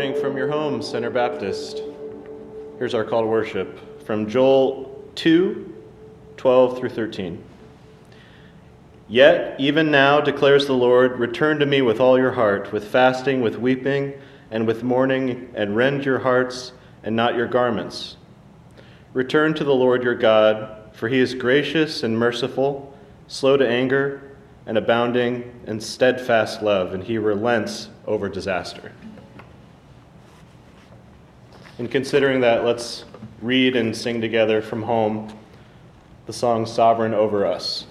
morning from your home, Center Baptist. Here's our call to worship from Joel 2 12 through 13. Yet, even now, declares the Lord, return to me with all your heart, with fasting, with weeping, and with mourning, and rend your hearts and not your garments. Return to the Lord your God, for he is gracious and merciful, slow to anger, and abounding in steadfast love, and he relents over disaster. In considering that, let's read and sing together from home the song Sovereign Over Us.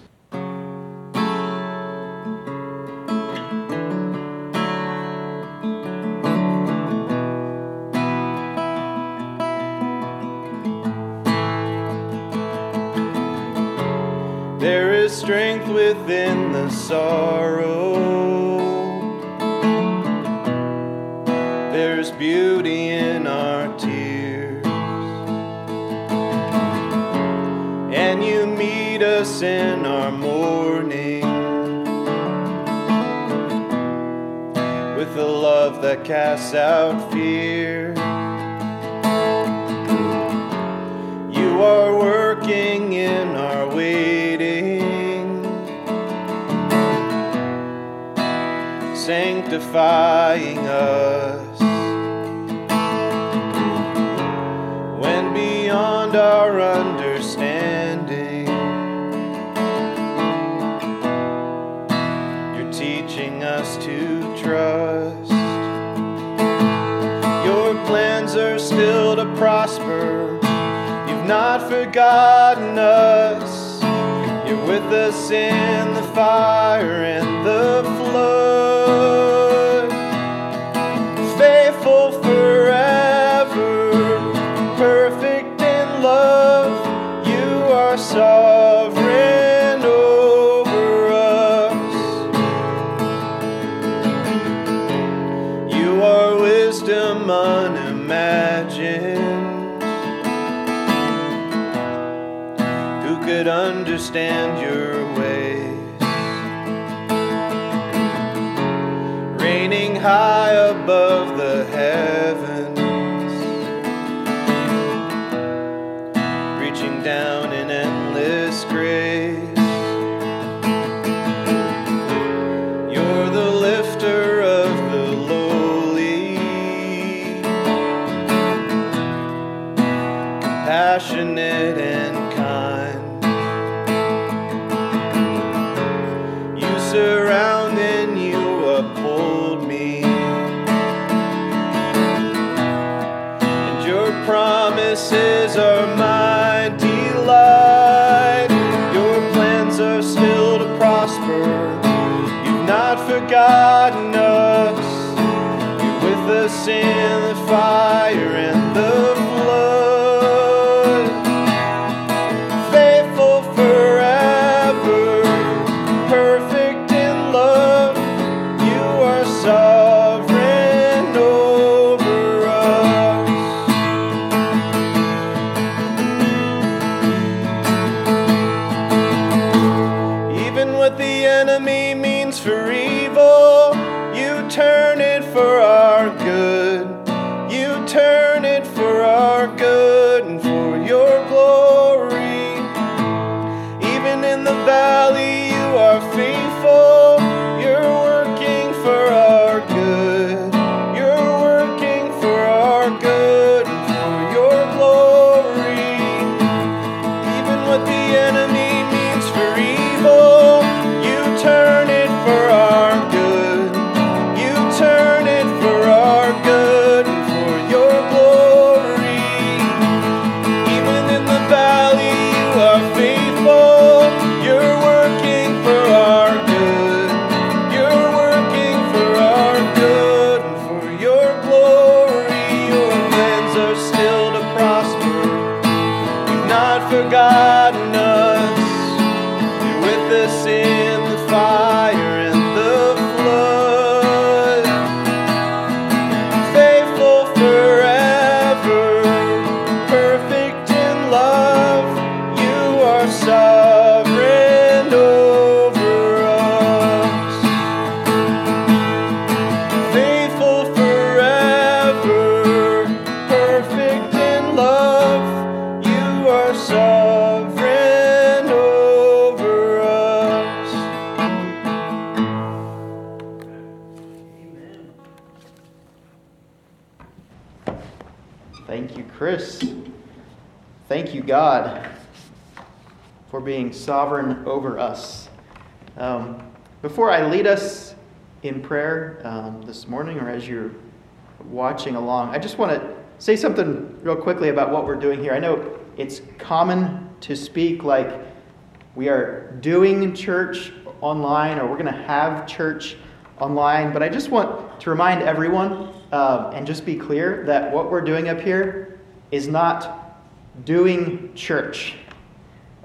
Sanctifying us. When beyond our understanding, you're teaching us to trust. Your plans are still to prosper. You've not forgotten us. You're with us in the fire and the flood. Understand your ways? Reigning high above in the fire being sovereign over us. Um, before I lead us in prayer um, this morning, or as you're watching along, I just want to say something real quickly about what we're doing here. I know it's common to speak like we are doing church online or we're going to have church online, but I just want to remind everyone um, and just be clear that what we're doing up here is not doing church.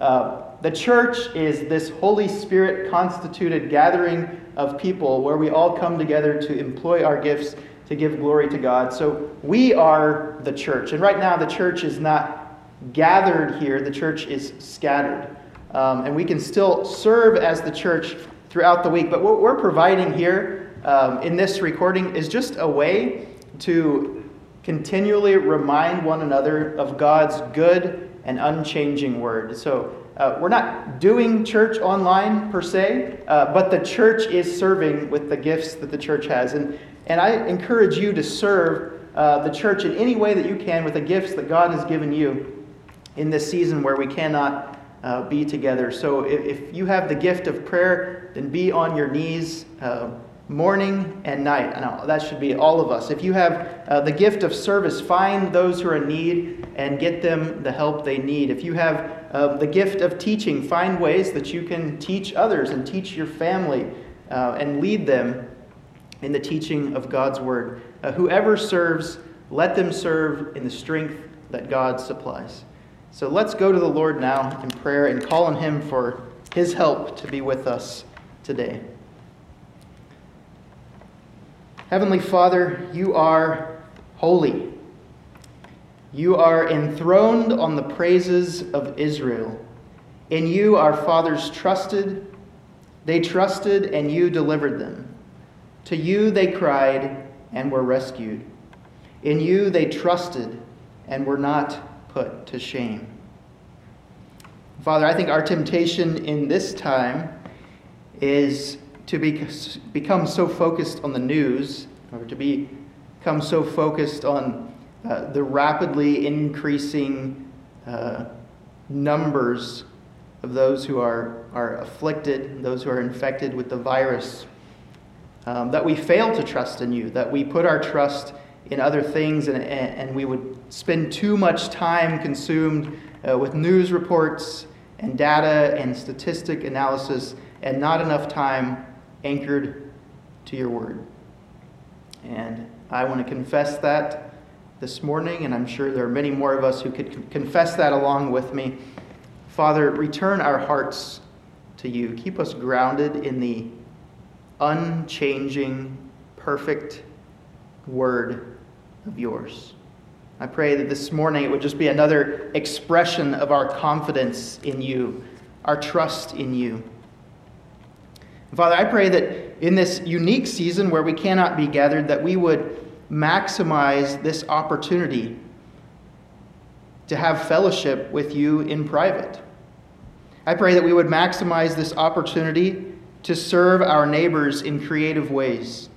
Uh, the church is this Holy Spirit constituted gathering of people where we all come together to employ our gifts to give glory to God. So we are the church. And right now, the church is not gathered here, the church is scattered. Um, and we can still serve as the church throughout the week. But what we're providing here um, in this recording is just a way to continually remind one another of God's good and unchanging word. So uh, we're not doing church online per se, uh, but the church is serving with the gifts that the church has. And, and I encourage you to serve uh, the church in any way that you can with the gifts that God has given you in this season where we cannot uh, be together. So if, if, you have the gift of prayer, then be on your knees uh, morning and night. Now, that should be all of us. If you have uh, the gift of service, find those who are in need and get them the help they need. If you have uh, the gift of teaching, find ways that you can teach others and teach your family uh, and lead them in the teaching of God's word. Uh, whoever serves, let them serve in the strength that God supplies. So let's go to the Lord now in prayer and call on Him for His help to be with us today. Heavenly Father, you are holy. You are enthroned on the praises of Israel. In you our fathers trusted. They trusted, and you delivered them. To you they cried and were rescued. In you they trusted and were not put to shame. Father, I think our temptation in this time is to be, become so focused on the news, or to be, become so focused on uh, the rapidly increasing uh, numbers of those who are, are afflicted, those who are infected with the virus, um, that we fail to trust in you, that we put our trust in other things, and, and we would spend too much time consumed uh, with news reports and data and statistic analysis, and not enough time anchored to your word. And I want to confess that this morning, and I'm sure there are many more of us who could confess that along with me. Father, return our hearts to you. Keep us grounded in the unchanging, perfect word of yours. I pray that this morning it would just be another expression of our confidence in you, our trust in you. Father, I pray that in this unique season where we cannot be gathered, that we would maximize this opportunity to have fellowship with you in private. I pray that we would maximize this opportunity to serve our neighbors in creative ways.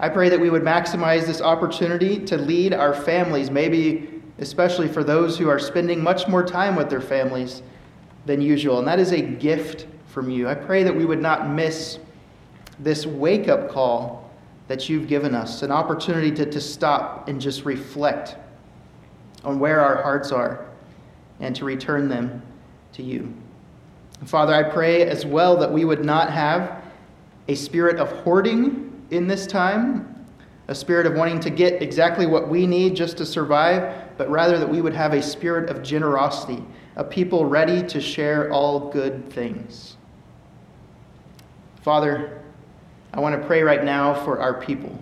I pray that we would maximize this opportunity to lead our families, maybe especially for those who are spending much more time with their families than usual. And that is a gift from you. I pray that we would not miss this wake up call that you've given us, an opportunity to, to stop and just reflect on where our hearts are and to return them to you. Father, I pray as well that we would not have a spirit of hoarding in this time, a spirit of wanting to get exactly what we need just to survive, but rather that we would have a spirit of generosity, a people ready to share all good things. Father, I want to pray right now for our people.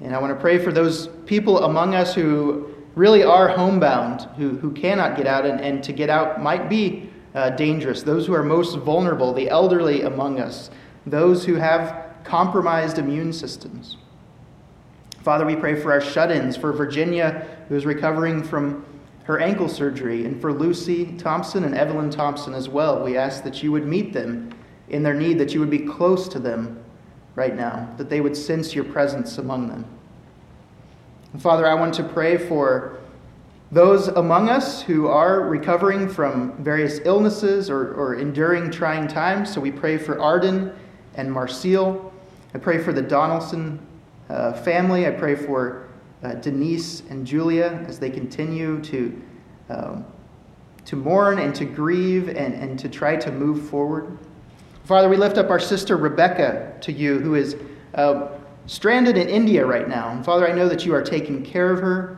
And I want to pray for those people among us who really are homebound, who, who cannot get out, and, and to get out might be uh, dangerous. Those who are most vulnerable, the elderly among us, those who have compromised immune systems. Father, we pray for our shut ins, for Virginia, who is recovering from her ankle surgery, and for Lucy Thompson and Evelyn Thompson as well. We ask that you would meet them in their need, that you would be close to them right now, that they would sense your presence among them. Father, I want to pray for those among us who are recovering from various illnesses or, or enduring trying times. So we pray for Arden and Marcel. I pray for the Donaldson uh, family. I pray for uh, Denise and Julia as they continue to, um, to mourn and to grieve and, and to try to move forward. Father, we lift up our sister Rebecca to you, who is uh, stranded in India right now. And Father, I know that you are taking care of her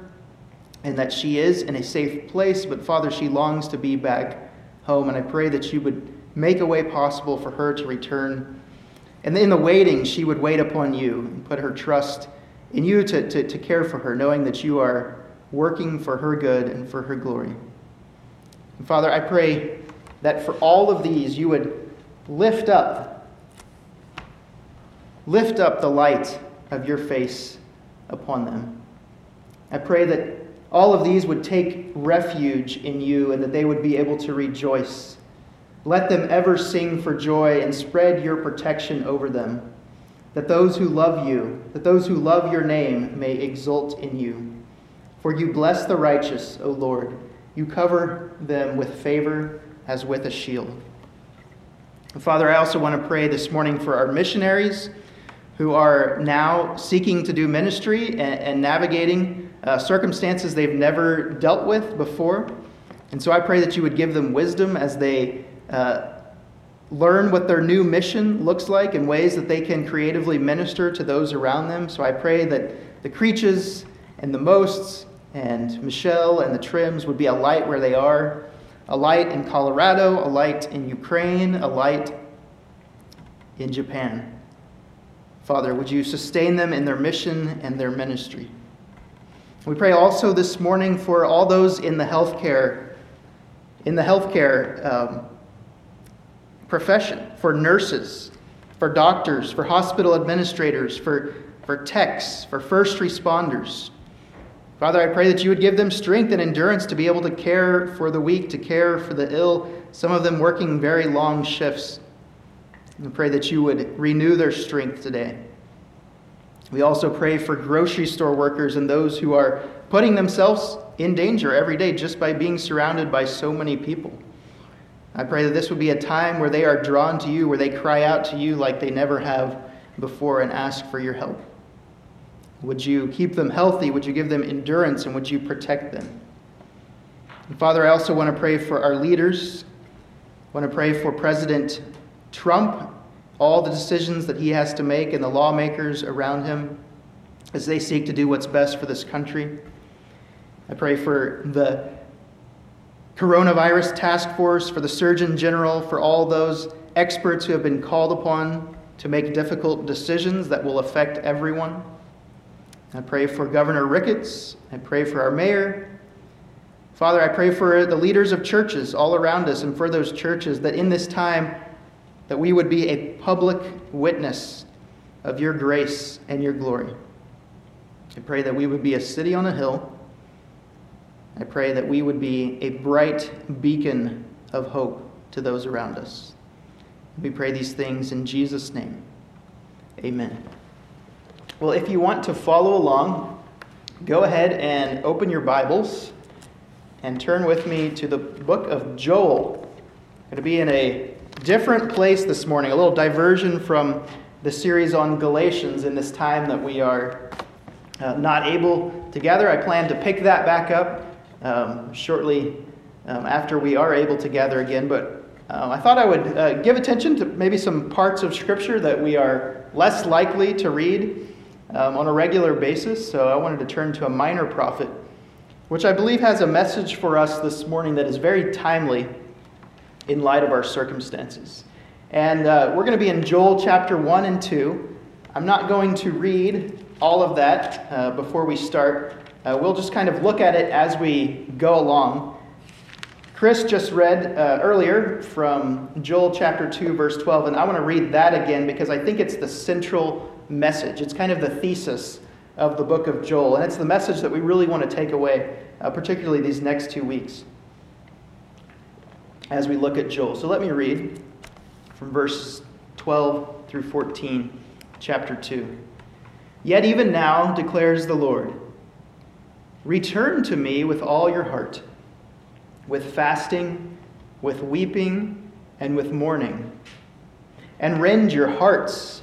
and that she is in a safe place, but Father, she longs to be back home. And I pray that you would make a way possible for her to return. And in the waiting, she would wait upon you and put her trust in you to, to, to care for her, knowing that you are working for her good and for her glory. And Father, I pray that for all of these, you would lift up, lift up the light of your face upon them. I pray that all of these would take refuge in you and that they would be able to rejoice. Let them ever sing for joy and spread your protection over them. That those who love you, that those who love your name may exult in you. For you bless the righteous, O Lord. You cover them with favor as with a shield. Father, I also want to pray this morning for our missionaries who are now seeking to do ministry and, and navigating uh, circumstances they've never dealt with before. And so I pray that you would give them wisdom as they uh, learn what their new mission looks like in ways that they can creatively minister to those around them. So I pray that the Creeches and the Mosts and Michelle and the Trims would be a light where they are, a light in Colorado, a light in Ukraine, a light in Japan. Father, would you sustain them in their mission and their ministry? We pray also this morning for all those in the healthcare, in the healthcare um, profession, for nurses, for doctors, for hospital administrators, for, for techs, for first responders. Father, I pray that you would give them strength and endurance to be able to care for the weak, to care for the ill, some of them working very long shifts. We pray that you would renew their strength today. We also pray for grocery store workers and those who are putting themselves in danger every day just by being surrounded by so many people. I pray that this would be a time where they are drawn to you, where they cry out to you like they never have before and ask for your help. Would you keep them healthy? Would you give them endurance? And would you protect them? And Father, I also want to pray for our leaders. I want to pray for President Trump all the decisions that he has to make and the lawmakers around him as they seek to do what's best for this country. I pray for the coronavirus task force, for the Surgeon General, for all those experts who have been called upon to make difficult decisions that will affect everyone. I pray for Governor Ricketts. I pray for our mayor. Father, I pray for the leaders of churches all around us and for those churches that in this time that we would be a public witness of your grace and your glory. I pray that we would be a city on a hill. I pray that we would be a bright beacon of hope to those around us. We pray these things in Jesus' name. Amen. Well, if you want to follow along, go ahead and open your Bibles and turn with me to the book of Joel. I'm going to be in a different place this morning, a little diversion from the series on Galatians in this time that we are uh, not able to gather. I plan to pick that back up um, shortly um, after we are able to gather again, but um, I thought I would uh, give attention to maybe some parts of Scripture that we are less likely to read um, on a regular basis. So I wanted to turn to a minor prophet, which I believe has a message for us this morning that is very timely in light of our circumstances. And uh, we're going to be in Joel chapter 1 and 2. I'm not going to read all of that uh, before we start. Uh, we'll just kind of look at it as we go along. Chris just read uh, earlier from Joel chapter 2, verse 12, and I want to read that again because I think it's the central message. It's kind of the thesis of the book of Joel, and it's the message that we really want to take away, uh, particularly these next two weeks as we look at Joel. So let me read from verses 12 through 14, chapter 2. Yet even now, declares the Lord, Return to me with all your heart, with fasting, with weeping, and with mourning, and rend your hearts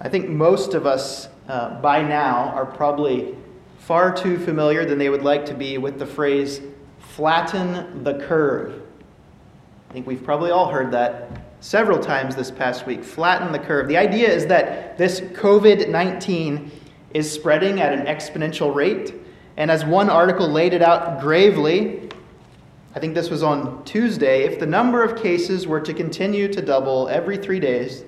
I think most of us uh, by now are probably far too familiar than they would like to be with the phrase flatten the curve. I think we've probably all heard that several times this past week. Flatten the curve. The idea is that this COVID 19 is spreading at an exponential rate. And as one article laid it out gravely, I think this was on Tuesday, if the number of cases were to continue to double every three days,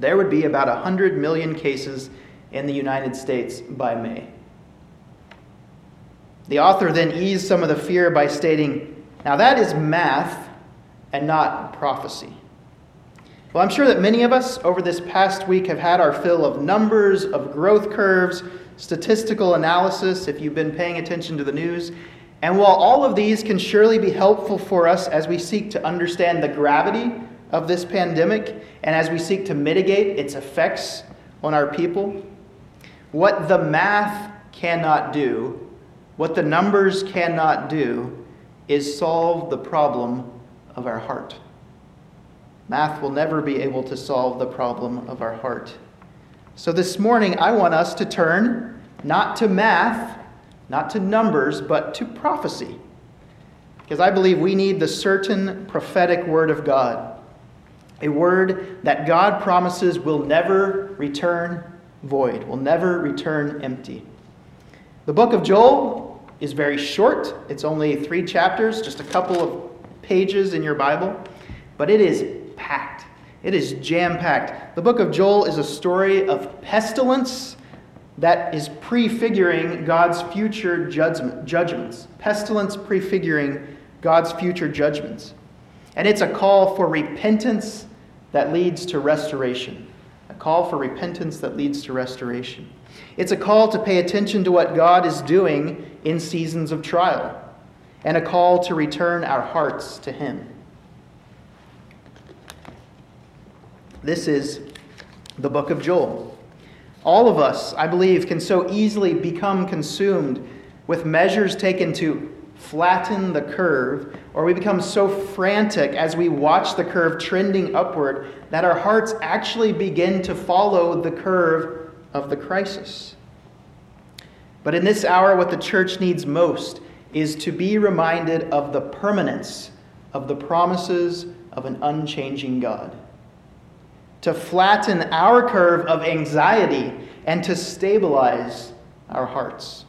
there would be about 100 million cases in the United States by May. The author then eased some of the fear by stating, Now that is math and not prophecy. Well, I'm sure that many of us over this past week have had our fill of numbers, of growth curves, statistical analysis, if you've been paying attention to the news. And while all of these can surely be helpful for us as we seek to understand the gravity of this pandemic and as we seek to mitigate its effects on our people, what the math cannot do, what the numbers cannot do, is solve the problem of our heart. Math will never be able to solve the problem of our heart. So this morning, I want us to turn not to math, not to numbers, but to prophecy. Because I believe we need the certain prophetic word of God, a word that God promises will never return void, will never return empty. The book of Joel is very short, it's only three chapters, just a couple of pages in your Bible, but it is packed. It is jam packed. The book of Joel is a story of pestilence that is prefiguring God's future judgment, judgments. Pestilence prefiguring God's future judgments. And it's a call for repentance that leads to restoration. A call for repentance that leads to restoration. It's a call to pay attention to what God is doing in seasons of trial, and a call to return our hearts to Him. This is the book of Joel. All of us, I believe, can so easily become consumed with measures taken to flatten the curve, or we become so frantic as we watch the curve trending upward that our hearts actually begin to follow the curve of the crisis. But in this hour, what the church needs most is to be reminded of the permanence of the promises of an unchanging God to flatten our curve of anxiety and to stabilize our hearts.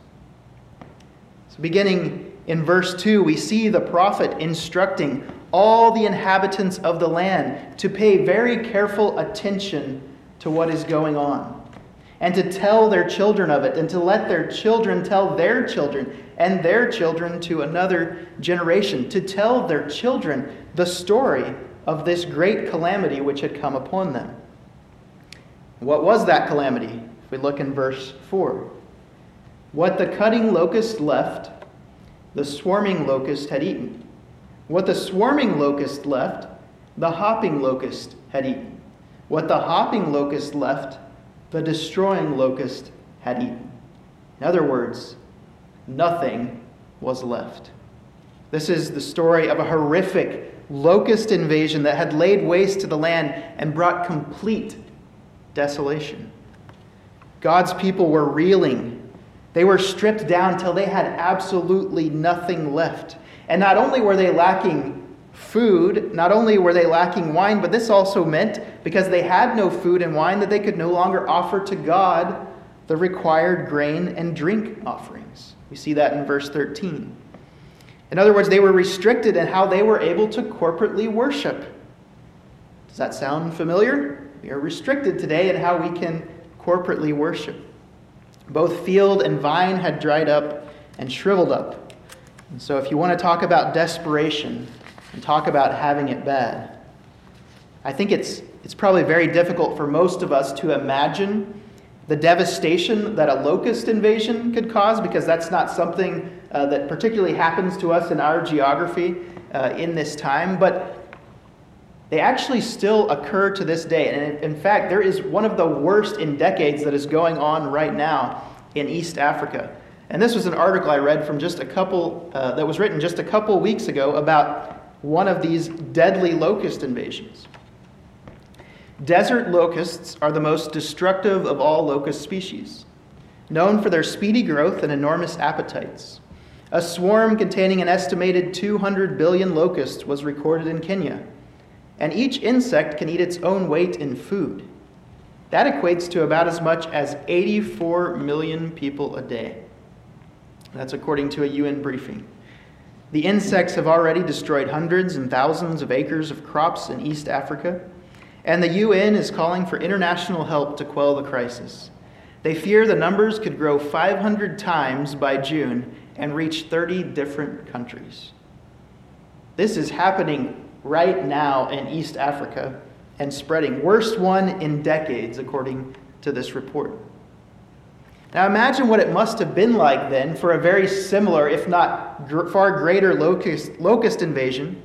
So, beginning in verse 2, we see the prophet instructing all the inhabitants of the land to pay very careful attention to what is going on and to tell their children of it and to let their children tell their children and their children to another generation, to tell their children the story of this great calamity which had come upon them. What was that calamity? If we look in verse 4. What the cutting locust left, the swarming locust had eaten. What the swarming locust left, the hopping locust had eaten. What the hopping locust left, the destroying locust had eaten. In other words, nothing was left. This is the story of a horrific locust invasion that had laid waste to the land and brought complete desolation. God's people were reeling. They were stripped down till they had absolutely nothing left. And not only were they lacking food, not only were they lacking wine, but this also meant because they had no food and wine that they could no longer offer to God the required grain and drink offerings. We see that in verse 13. In other words, they were restricted in how they were able to corporately worship. Does that sound familiar? We are restricted today in how we can corporately worship. Both field and vine had dried up, and shriveled up. And so, if you want to talk about desperation and talk about having it bad, I think it's, it's probably very difficult for most of us to imagine the devastation that a locust invasion could cause, because that's not something uh, that particularly happens to us in our geography uh, in this time. But they actually still occur to this day. And in fact, there is one of the worst in decades that is going on right now in East Africa. And this was an article I read from just a couple, uh, that was written just a couple weeks ago about one of these deadly locust invasions. Desert locusts are the most destructive of all locust species, known for their speedy growth and enormous appetites. A swarm containing an estimated 200 billion locusts was recorded in Kenya, and each insect can eat its own weight in food. That equates to about as much as 84 million people a day. That's according to a UN briefing. The insects have already destroyed hundreds and thousands of acres of crops in East Africa and the UN is calling for international help to quell the crisis. They fear the numbers could grow 500 times by June and reach 30 different countries. This is happening right now in East Africa and spreading. Worst one in decades, according to this report. Now imagine what it must have been like then for a very similar, if not gr- far greater, locust, locust invasion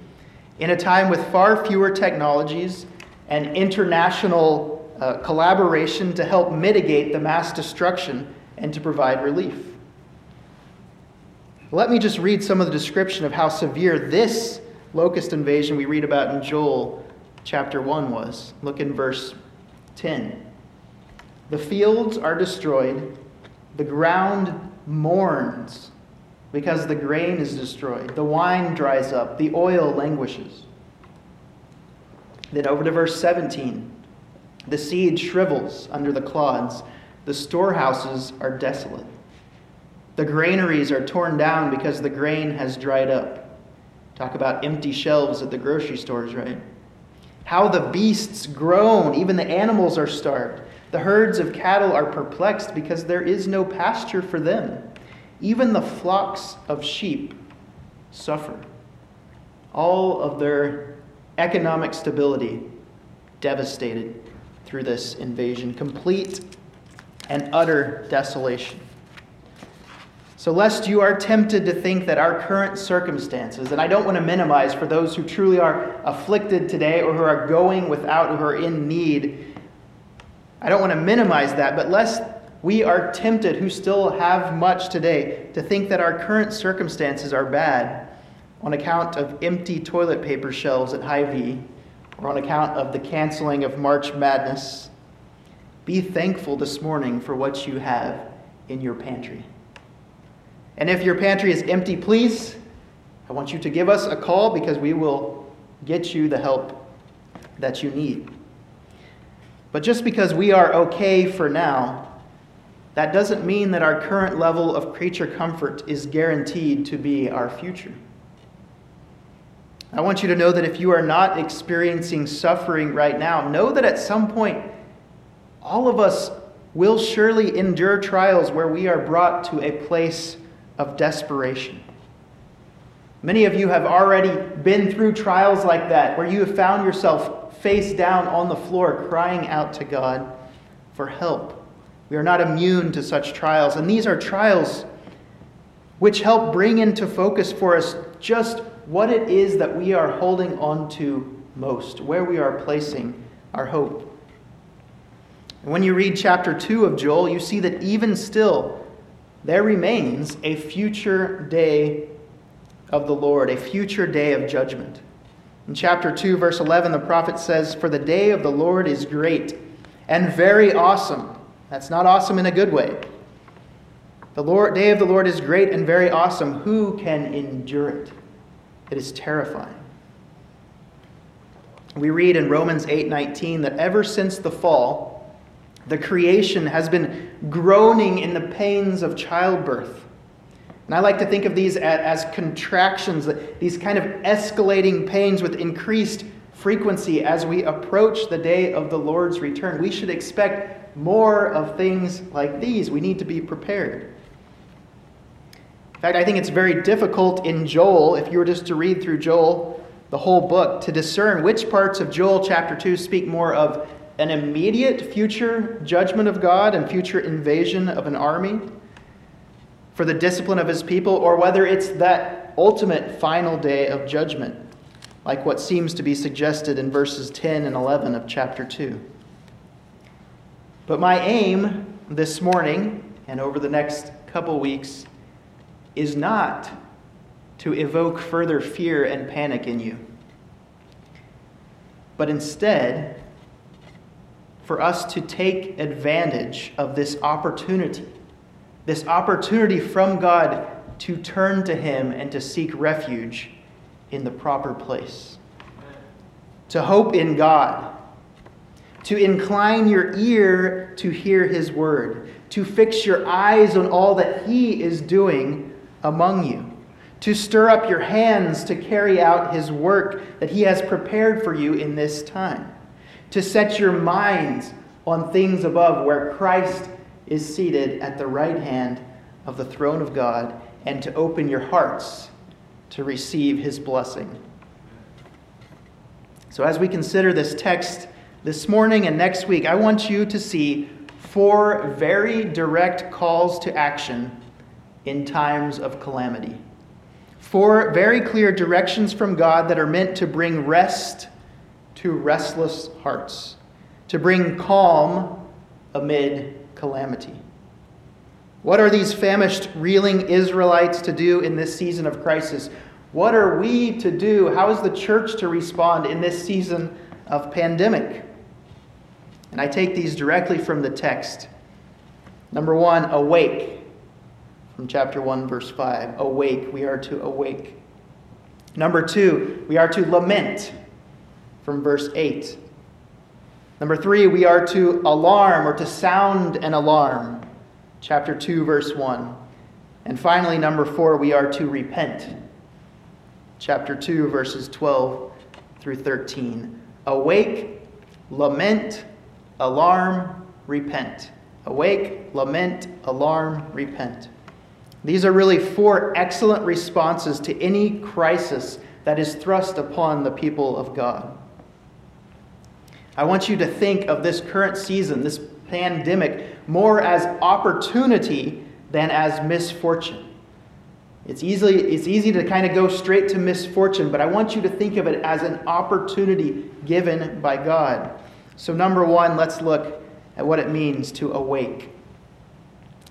in a time with far fewer technologies and international uh, collaboration to help mitigate the mass destruction and to provide relief. Let me just read some of the description of how severe this locust invasion we read about in Joel chapter 1 was. Look in verse 10. The fields are destroyed, the ground mourns because the grain is destroyed, the wine dries up, the oil languishes. Then over to verse 17. The seed shrivels under the clods, the storehouses are desolate. The granaries are torn down because the grain has dried up. Talk about empty shelves at the grocery stores, right? How the beasts groan, even the animals are starved. The herds of cattle are perplexed because there is no pasture for them. Even the flocks of sheep suffer. All of their economic stability devastated through this invasion, complete and utter desolation. So, lest you are tempted to think that our current circumstances, and I don't want to minimize for those who truly are afflicted today or who are going without, who are in need, I don't want to minimize that, but lest we are tempted, who still have much today, to think that our current circumstances are bad on account of empty toilet paper shelves at Hy-Vee or on account of the canceling of March Madness, be thankful this morning for what you have in your pantry. And if your pantry is empty, please, I want you to give us a call because we will get you the help that you need. But just because we are okay for now, that doesn't mean that our current level of creature comfort is guaranteed to be our future. I want you to know that if you are not experiencing suffering right now, know that at some point, all of us will surely endure trials where we are brought to a place of desperation. Many of you have already been through trials like that, where you have found yourself face down on the floor crying out to God for help. We are not immune to such trials, and these are trials which help bring into focus for us just what it is that we are holding on to most, where we are placing our hope. And when you read chapter 2 of Joel, you see that even still, there remains a future day of the Lord, a future day of judgment. In chapter 2, verse 11, the prophet says, For the day of the Lord is great and very awesome. That's not awesome in a good way. The Lord, day of the Lord is great and very awesome. Who can endure it? It is terrifying. We read in Romans 8:19 that ever since the fall, the creation has been groaning in the pains of childbirth. And I like to think of these as, contractions, these kind of escalating pains with increased frequency as we approach the day of the Lord's return. We should expect more of things like these. We need to be prepared In fact, I think it's very difficult in Joel, if you were just to read through Joel, the whole book, to discern which parts of Joel chapter 2 speak more of an immediate future judgment of God and future invasion of an army for the discipline of his people, or whether it's that ultimate final day of judgment, like what seems to be suggested in verses 10 and 11 of chapter 2. But my aim this morning and over the next couple weeks is not to evoke further fear and panic in you, but instead for us to take advantage of this opportunity, this opportunity from God to turn to Him and to seek refuge in the proper place, to hope in God. To incline your ear to hear his word, to fix your eyes on all that he is doing among you, to stir up your hands to carry out his work that he has prepared for you in this time, to set your minds on things above where Christ is seated at the right hand of the throne of God, and to open your hearts to receive his blessing. So, as we consider this text, this morning and next week, I want you to see four very direct calls to action in times of calamity. Four very clear directions from God that are meant to bring rest to restless hearts, to bring calm amid calamity. What are these famished, reeling Israelites to do in this season of crisis? What are we to do? How is the church to respond in this season of pandemic? And I take these directly from the text. Number one, awake. From chapter 1, verse 5. Awake. We are to awake. Number two, we are to lament. From verse 8. Number three, we are to alarm or to sound an alarm. Chapter 2, verse 1. And finally, number four, we are to repent. Chapter 2, verses 12 through 13. Awake, lament, alarm, repent. Awake, lament, alarm, repent. These are really four excellent responses to any crisis that is thrust upon the people of God. I want you to think of this current season, this pandemic, more as opportunity than as misfortune. It's, easily, it's easy to kind of go straight to misfortune, but I want you to think of it as an opportunity given by God. So, number one, let's look at what it means to awake.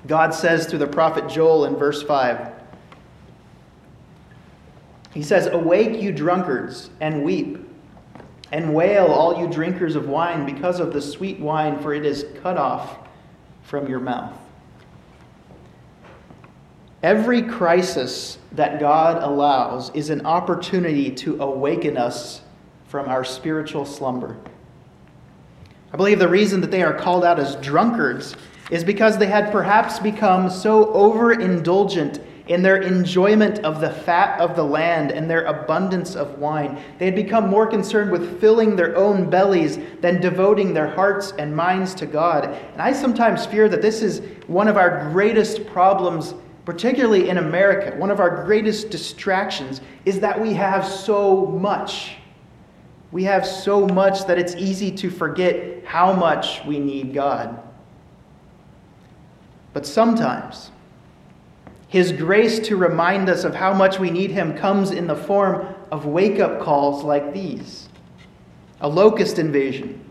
God says through the prophet Joel in verse 5, He says, Awake, you drunkards, and weep, and wail, all you drinkers of wine, because of the sweet wine, for it is cut off from your mouth. Every crisis that God allows is an opportunity to awaken us from our spiritual slumber. I believe the reason that they are called out as drunkards is because they had perhaps become so overindulgent in their enjoyment of the fat of the land and their abundance of wine. They had become more concerned with filling their own bellies than devoting their hearts and minds to God. And I sometimes fear that this is one of our greatest problems, particularly in America. One of our greatest distractions is that we have so much. We have so much that it's easy to forget how much we need God. But sometimes, His grace to remind us of how much we need Him comes in the form of wake up calls like these a locust invasion,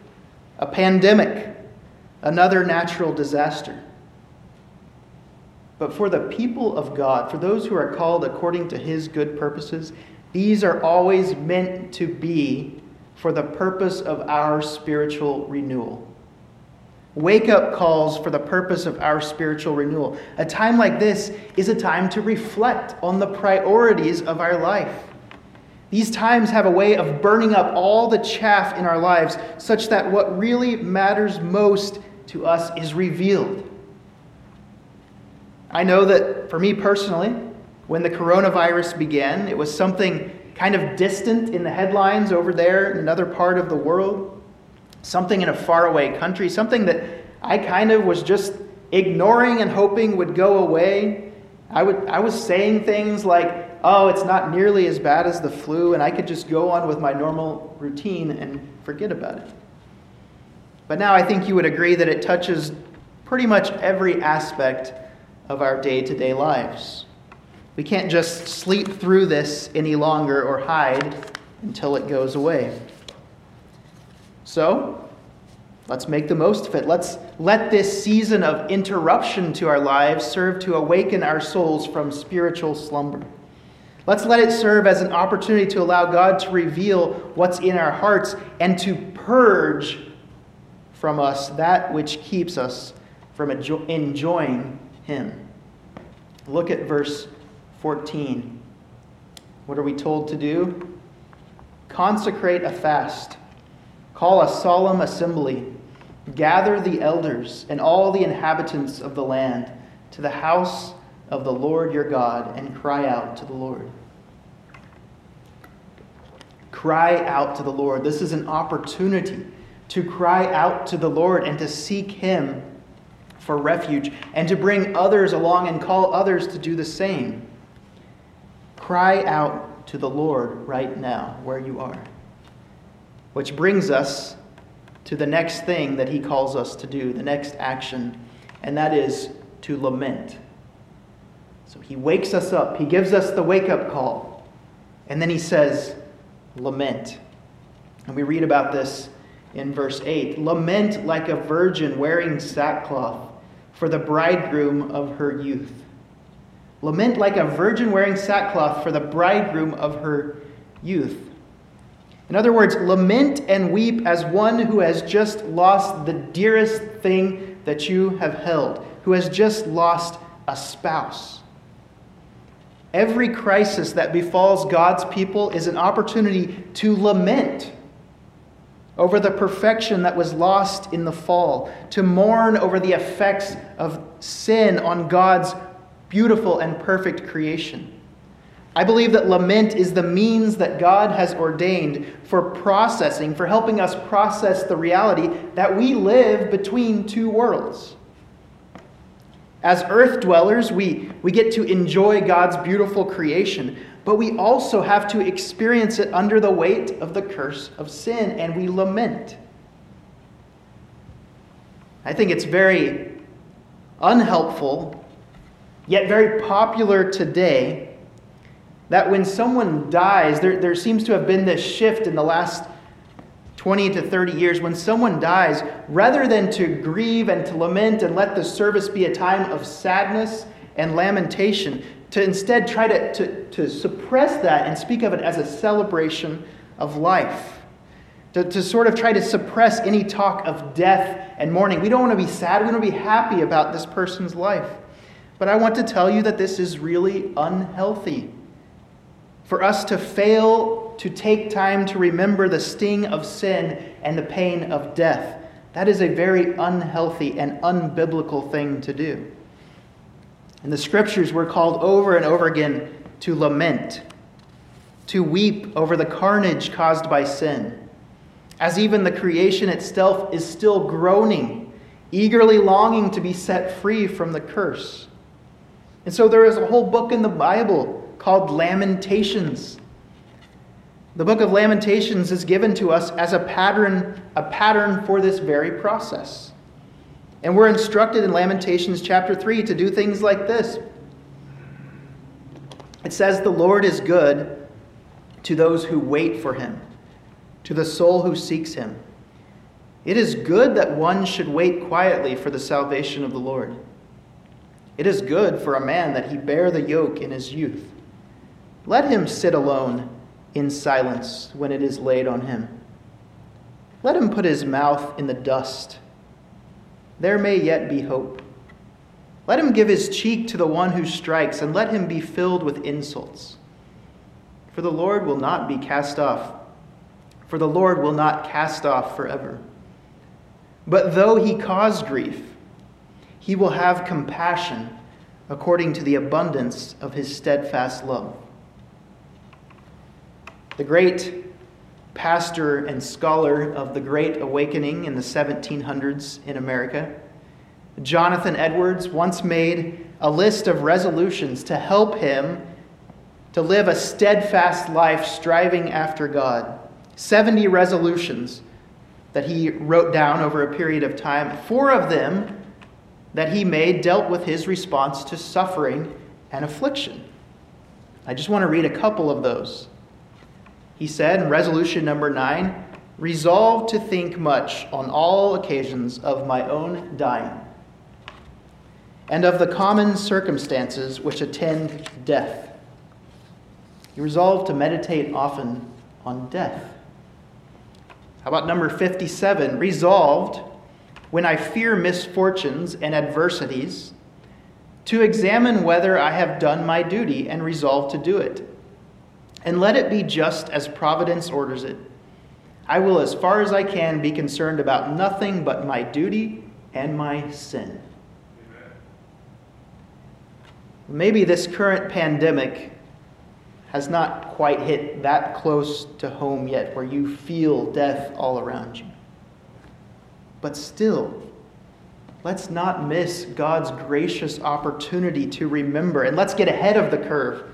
a pandemic, another natural disaster. But for the people of God, for those who are called according to His good purposes, these are always meant to be for the purpose of our spiritual renewal. Wake up calls for the purpose of our spiritual renewal. A time like this is a time to reflect on the priorities of our life. These times have a way of burning up all the chaff in our lives such that what really matters most to us is revealed. I know that for me personally, when the coronavirus began, it was something kind of distant in the headlines over there in another part of the world, something in a faraway country, something that I kind of was just ignoring and hoping would go away. I, would, I was saying things like, oh, it's not nearly as bad as the flu, and I could just go on with my normal routine and forget about it. But now I think you would agree that it touches pretty much every aspect of our day to day lives. We can't just sleep through this any longer or hide until it goes away. So, let's make the most of it. Let's let this season of interruption to our lives serve to awaken our souls from spiritual slumber. Let's let it serve as an opportunity to allow God to reveal what's in our hearts and to purge from us that which keeps us from enjoying Him. Look at verse 14. What are we told to do? Consecrate a fast, call a solemn assembly, gather the elders and all the inhabitants of the land to the house of the Lord your God and cry out to the Lord. Cry out to the Lord. This is an opportunity to cry out to the Lord and to seek Him for refuge and to bring others along and call others to do the same. Cry out to the Lord right now, where you are. Which brings us to the next thing that He calls us to do, the next action, and that is to lament. So He wakes us up, He gives us the wake up call, and then He says, Lament. And we read about this in verse 8 Lament like a virgin wearing sackcloth for the bridegroom of her youth. Lament like a virgin wearing sackcloth for the bridegroom of her youth. In other words, lament and weep as one who has just lost the dearest thing that you have held, who has just lost a spouse. Every crisis that befalls God's people is an opportunity to lament over the perfection that was lost in the fall, to mourn over the effects of sin on God's beautiful and perfect creation. I believe that lament is the means that God has ordained for processing, for helping us process the reality that we live between two worlds. As earth dwellers, we, we get to enjoy God's beautiful creation, but we also have to experience it under the weight of the curse of sin, and we lament. I think it's very unhelpful, yet very popular today, that when someone dies, there, there seems to have been this shift in the last 20 to 30 years. When someone dies, rather than to grieve and to lament and let the service be a time of sadness and lamentation, to instead try to, to, to suppress that and speak of it as a celebration of life. To, to sort of try to suppress any talk of death and mourning. We don't want to be sad, we want to be happy about this person's life. But I want to tell you that this is really unhealthy. For us to fail to take time to remember the sting of sin and the pain of death, that is a very unhealthy and unbiblical thing to do. In the scriptures, we're called over and over again to lament, to weep over the carnage caused by sin, as even the creation itself is still groaning, eagerly longing to be set free from the curse. And so there is a whole book in the Bible called Lamentations. The book of Lamentations is given to us as a pattern, a pattern for this very process. And we're instructed in Lamentations chapter 3 to do things like this. It says, The Lord is good to those who wait for him, to the soul who seeks him. It is good that one should wait quietly for the salvation of the Lord. It is good for a man that he bear the yoke in his youth. Let him sit alone in silence when it is laid on him. Let him put his mouth in the dust there may yet be hope. Let him give his cheek to the one who strikes, and let him be filled with insults. For the Lord will not be cast off, for the Lord will not cast off forever. But though he cause grief, he will have compassion according to the abundance of his steadfast love. The great pastor and scholar of the Great Awakening in the 1700s in America. Jonathan Edwards once made a list of resolutions to help him to live a steadfast life striving after God. 70 resolutions that he wrote down over a period of time. Four of them that he made dealt with his response to suffering and affliction. I just want to read a couple of those. He said in resolution number nine, resolve to think much on all occasions of my own dying and of the common circumstances which attend death. He resolved to meditate often on death. How about number 57? Resolved, when I fear misfortunes and adversities, to examine whether I have done my duty and resolve to do it. And let it be just as providence orders it. I will, as far as I can, be concerned about nothing but my duty and my sin. Maybe this current pandemic has not quite hit that close to home yet where you feel death all around you. But still, let's not miss God's gracious opportunity to remember and let's get ahead of the curve.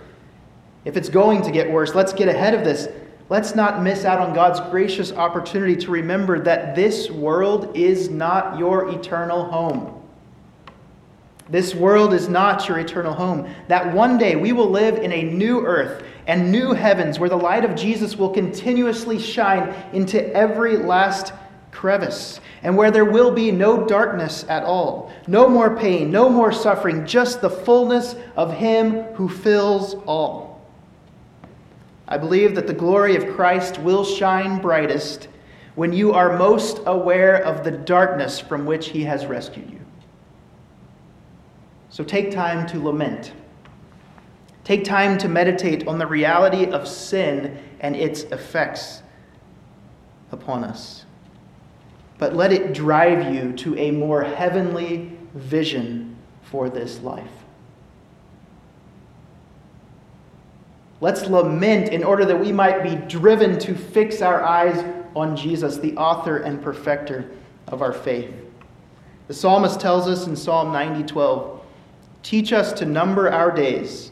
If it's going to get worse, let's get ahead of this. Let's not miss out on God's gracious opportunity to remember that this world is not your eternal home. This world is not your eternal home. That one day we will live in a new earth and new heavens where the light of Jesus will continuously shine into every last crevice and where there will be no darkness at all, no more pain, no more suffering, just the fullness of Him who fills all. I believe that the glory of Christ will shine brightest when you are most aware of the darkness from which He has rescued you. So take time to lament. Take time to meditate on the reality of sin and its effects upon us. But let it drive you to a more heavenly vision for this life. Let's lament in order that we might be driven to fix our eyes on Jesus, the author and perfecter of our faith. The psalmist tells us in Psalm 90 12, Teach us to number our days,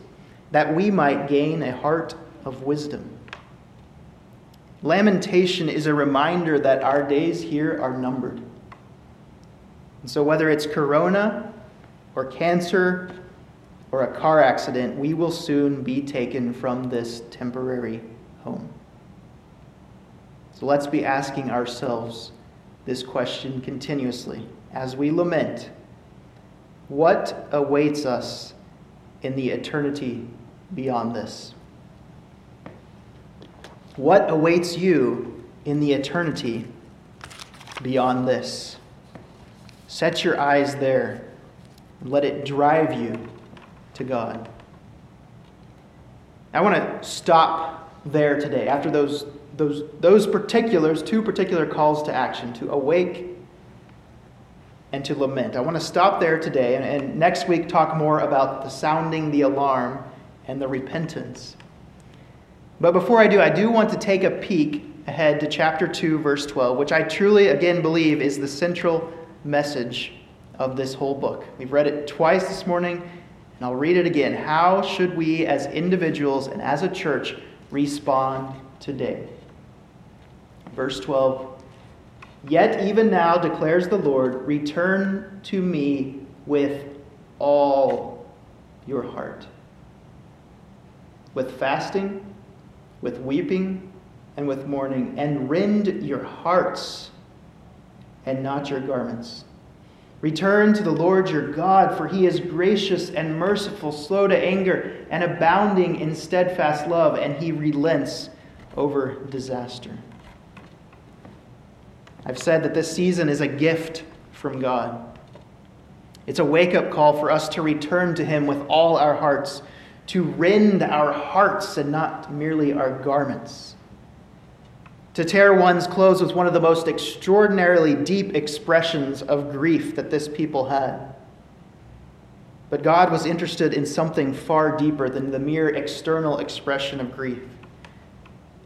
that we might gain a heart of wisdom. Lamentation is a reminder that our days here are numbered. And so, whether it's corona or cancer or a car accident, we will soon be taken from this temporary home. So, let's be asking ourselves this question continuously as we lament what awaits us in the eternity beyond this? What awaits you in the eternity beyond this? Set your eyes there and let it drive you to God. I want to stop there today after those, those, those particulars, two particular calls to action to awake and to lament. I want to stop there today and, and, next week talk more about the sounding the alarm and the repentance. But before I do, I do want to take a peek ahead to chapter 2, verse 12, which I truly, again, believe is the central message of this whole book. We've read it twice this morning, and I'll read it again. How should we, as individuals and as a church, respond today? Verse 12 Yet even now, declares the Lord, return to me with all your heart. With fasting, with weeping, and with mourning, and rend your hearts and not your garments. Return to the Lord your God, for he is gracious and merciful, slow to anger, and abounding in steadfast love, and he relents over disaster. I've said that this season is a gift from God. It's a wake up call for us to return to Him with all our hearts, to rend our hearts and not merely our garments. To tear one's clothes was one of the most extraordinarily deep expressions of grief that this people had. But God was interested in something far deeper than the mere external expression of grief.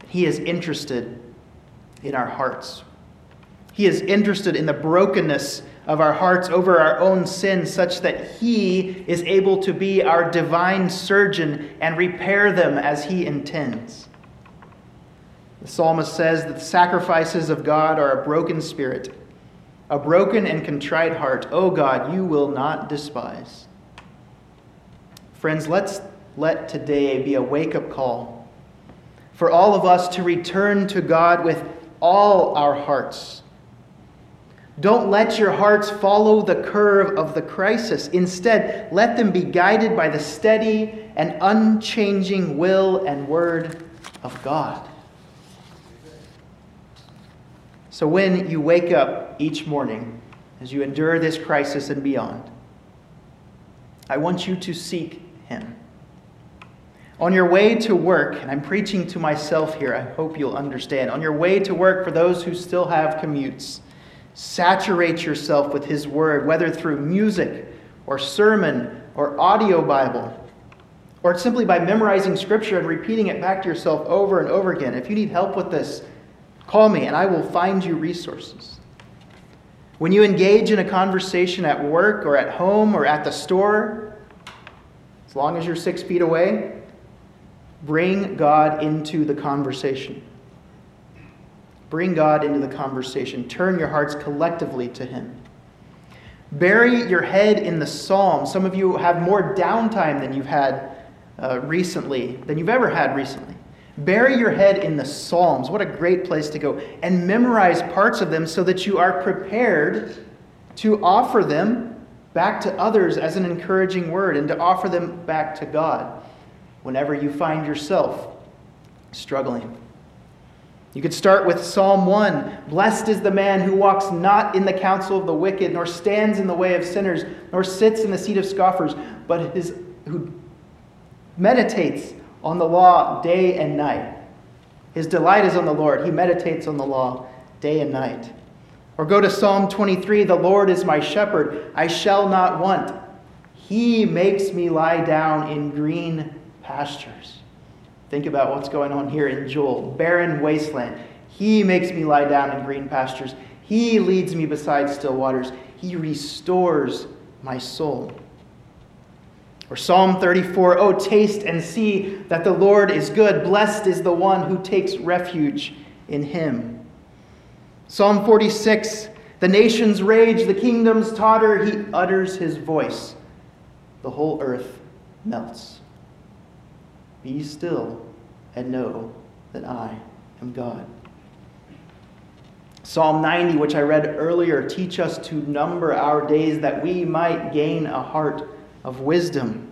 He is interested in our hearts. He is interested in the brokenness of our hearts over our own sins, such that He is able to be our divine surgeon and repair them as He intends. The psalmist says that the sacrifices of God are a broken spirit, a broken and contrite heart. O oh God, you will not despise. Friends, let's let today be a wake up call for all of us to return to God with all our hearts don't let your hearts follow the curve of the crisis. Instead, let them be guided by the steady and unchanging will and word of God. So when you wake up each morning, as you endure this crisis and beyond, I want you to seek Him. On your way to work, and I'm preaching to myself here, I hope you'll understand. On your way to work, for those who still have commutes, Saturate yourself with His Word, whether through music or sermon or audio Bible, or simply by memorizing Scripture and repeating it back to yourself over and over again. If you need help with this, call me and I will find you resources. When you engage in a conversation at work or at home or at the store, as long as you're six feet away, bring God into the conversation. Bring God into the conversation. Turn your hearts collectively to Him. Bury your head in the Psalms. Some of you have more downtime than you've had uh, recently, than you've ever had recently. Bury your head in the Psalms. What a great place to go. And memorize parts of them so that you are prepared to offer them back to others as an encouraging word and to offer them back to God whenever you find yourself struggling. You could start with Psalm 1 Blessed is the man who walks not in the counsel of the wicked, nor stands in the way of sinners, nor sits in the seat of scoffers, but his, who meditates on the law day and night. His delight is on the Lord. He meditates on the law day and night. Or go to Psalm 23 The Lord is my shepherd, I shall not want. He makes me lie down in green pastures. Think about what's going on here in Joel barren wasteland. He makes me lie down in green pastures. He leads me beside still waters. He restores my soul. Or Psalm 34 Oh, taste and see that the Lord is good. Blessed is the one who takes refuge in him. Psalm 46 The nations rage, the kingdoms totter. He utters his voice. The whole earth melts. Be still and know that I am God. Psalm 90, which I read earlier, teach us to number our days that we might gain a heart of wisdom.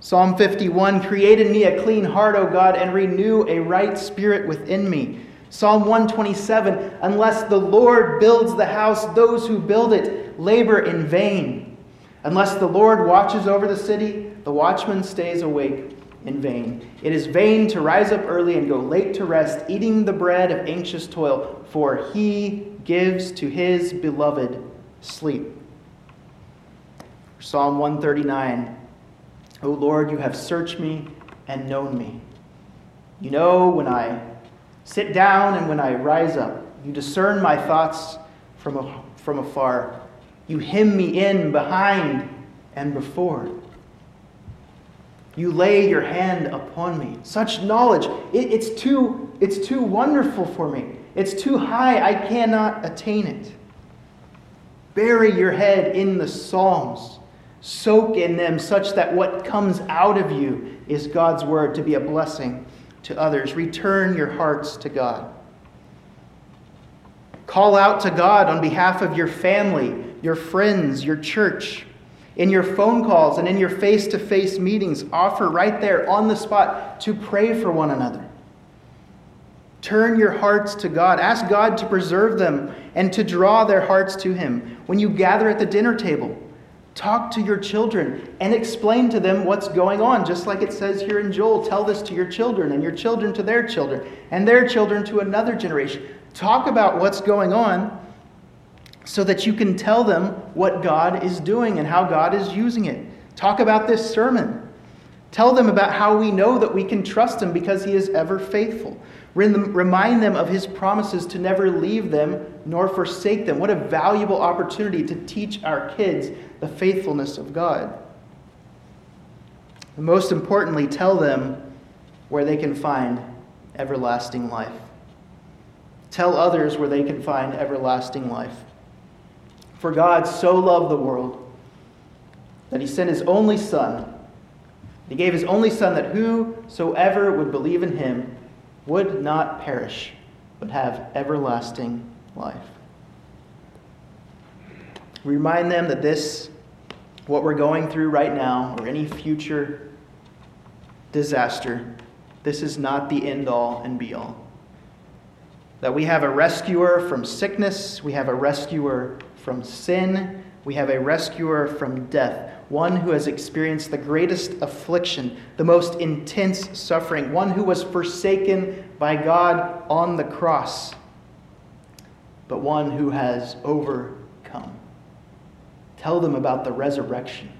Psalm 51, create in me a clean heart, O God, and renew a right spirit within me. Psalm 127, unless the Lord builds the house, those who build it labor in vain. Unless the Lord watches over the city, the watchman stays awake in vain. It is vain to rise up early and go late to rest, eating the bread of anxious toil, for he gives to his beloved sleep. Psalm 139 O Lord, you have searched me and known me. You know when I sit down and when I rise up. You discern my thoughts from, from afar. You hem me in behind and before. You lay your hand upon me. Such knowledge, it, it's, too, it's too wonderful for me. It's too high, I cannot attain it. Bury your head in the Psalms. Soak in them such that what comes out of you is God's word to be a blessing to others. Return your hearts to God. Call out to God on behalf of your family, your friends, your church. In your phone calls and in your face to face meetings, offer right there on the spot to pray for one another. Turn your hearts to God. Ask God to preserve them and to draw their hearts to Him. When you gather at the dinner table, talk to your children and explain to them what's going on, just like it says here in Joel. Tell this to your children and your children to their children and their children to another generation. Talk about what's going on so that you can tell them what God is doing and how God is using it. Talk about this sermon. Tell them about how we know that we can trust him because he is ever faithful. Remind them of his promises to never leave them nor forsake them. What a valuable opportunity to teach our kids the faithfulness of God. And most importantly, tell them where they can find everlasting life. Tell others where they can find everlasting life. For God so loved the world that he sent his only Son. He gave his only Son that whosoever would believe in him would not perish, but have everlasting life. Remind them that this, what we're going through right now, or any future disaster, this is not the end all and be all. That we have a rescuer from sickness, we have a rescuer from sin, we have a rescuer from death, one who has experienced the greatest affliction, the most intense suffering, one who was forsaken by God on the cross, but one who has overcome. Tell them about the resurrection,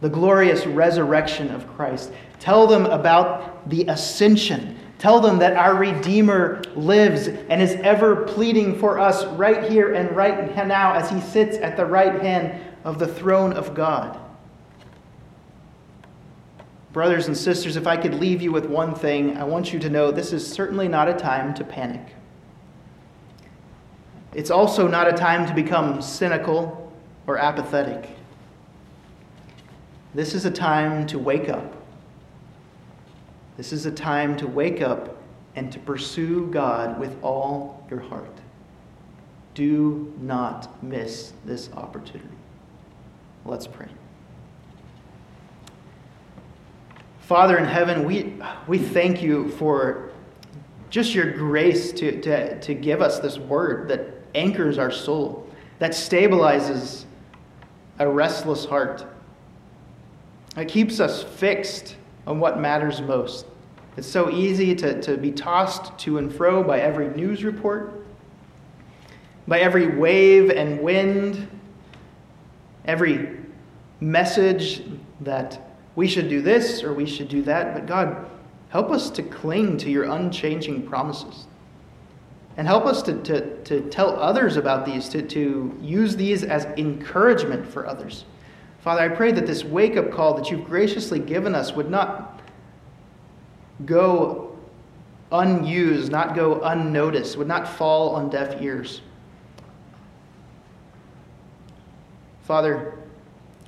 the glorious resurrection of Christ. Tell them about the ascension Tell them that our Redeemer lives and is ever pleading for us right here and right now as he sits at the right hand of the throne of God. Brothers and sisters, if I could leave you with one thing, I want you to know this is certainly not a time to panic. It's also not a time to become cynical or apathetic. This is a time to wake up this is a time to wake up and to pursue God with all your heart. Do not miss this opportunity. Let's pray. Father in heaven, we, we thank you for just your grace to, to, to give us this word that anchors our soul, that stabilizes a restless heart, that keeps us fixed on what matters most. It's so easy to, to be tossed to and fro by every news report, by every wave and wind, every message that we should do this or we should do that. But God, help us to cling to your unchanging promises. And help us to, to, to tell others about these, to, to use these as encouragement for others. Father, I pray that this wake up call that you've graciously given us would not go unused, not go unnoticed, would not fall on deaf ears. Father,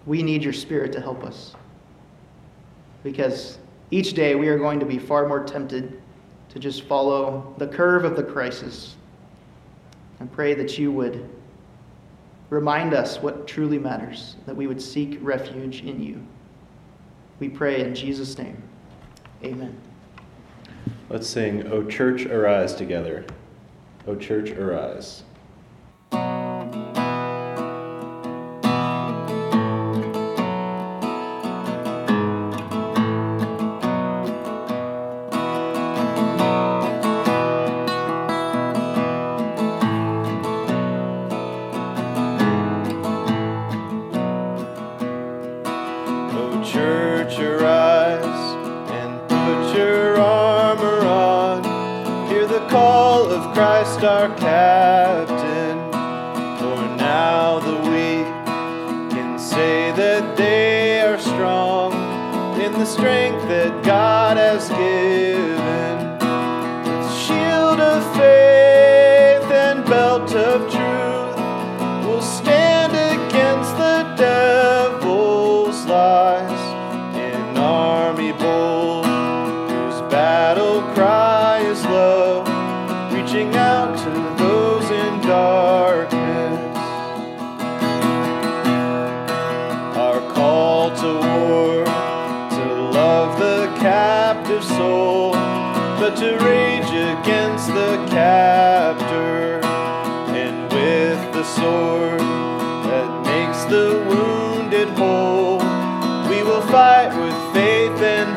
we need your Spirit to help us. Because each day we are going to be far more tempted to just follow the curve of the crisis. And pray that you would Remind us what truly matters, that we would seek refuge in you. We pray in Jesus' name. Amen. Let's sing, O Church, Arise together. O Church, Arise.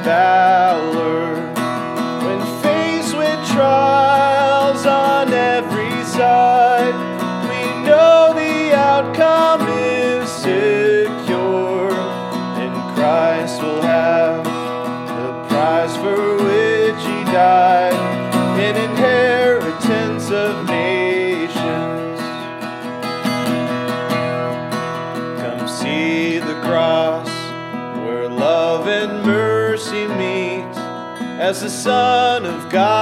bow. The Son of God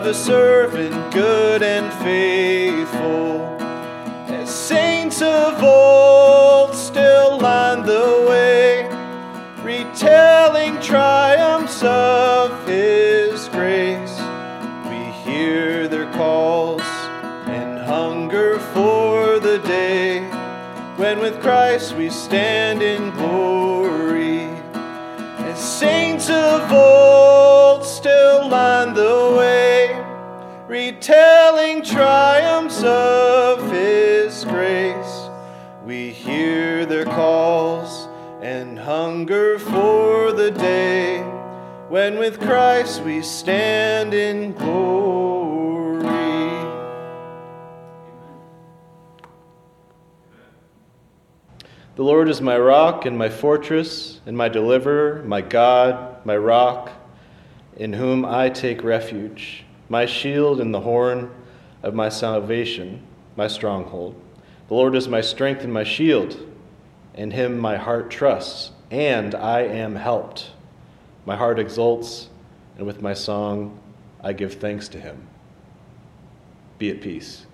of a servant good and faithful. As saints of old still line the way, retelling triumphs of His grace. We hear their calls and hunger for the day when with Christ we stand in glory. Retelling triumphs of His grace. We hear their calls and hunger for the day when with Christ we stand in glory. The Lord is my rock and my fortress and my deliverer, my God, my rock, in whom I take refuge, my shield and the horn of my salvation, my stronghold. The Lord is my strength and my shield. In him my heart trusts, and I am helped. My heart exults, and with my song I give thanks to him. Be at peace.